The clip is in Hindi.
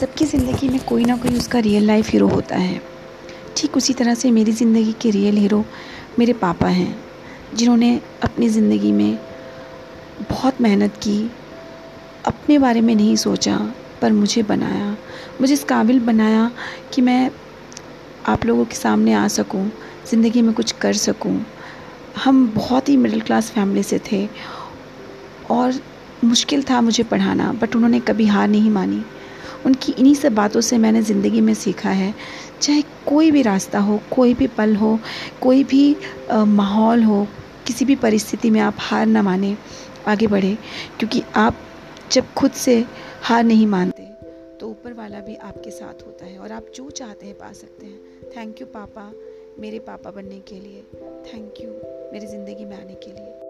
सबकी ज़िंदगी में कोई ना कोई उसका रियल लाइफ हीरो होता है। ठीक उसी तरह से मेरी ज़िंदगी के रियल हीरो मेरे पापा हैं, जिन्होंने अपनी ज़िंदगी में बहुत मेहनत की, अपने बारे में नहीं सोचा, पर मुझे बनाया। मुझे इस काबिल बनाया कि मैं आप लोगों के सामने आ सकूँ, ज़िंदगी में कुछ कर सकूँ। हम बहुत ही मिडिल क्लास फैमिली से थे और मुश्किल था मुझे पढ़ाना बट उन्होंने कभी हार नहीं मानी। उनकी इन्हीं सब बातों से मैंने ज़िंदगी में सीखा है। चाहे कोई भी रास्ता हो, कोई भी पल हो, कोई भी माहौल हो, किसी भी परिस्थिति में आप हार ना माने, आगे बढ़े। क्योंकि आप जब खुद से हार नहीं मानते तो ऊपर वाला भी आपके साथ होता है और आप जो चाहते हैं पा सकते हैं। थैंक यू पापा, मेरे पापा बनने के लिए। थैंक यू मेरी ज़िंदगी में आने के लिए।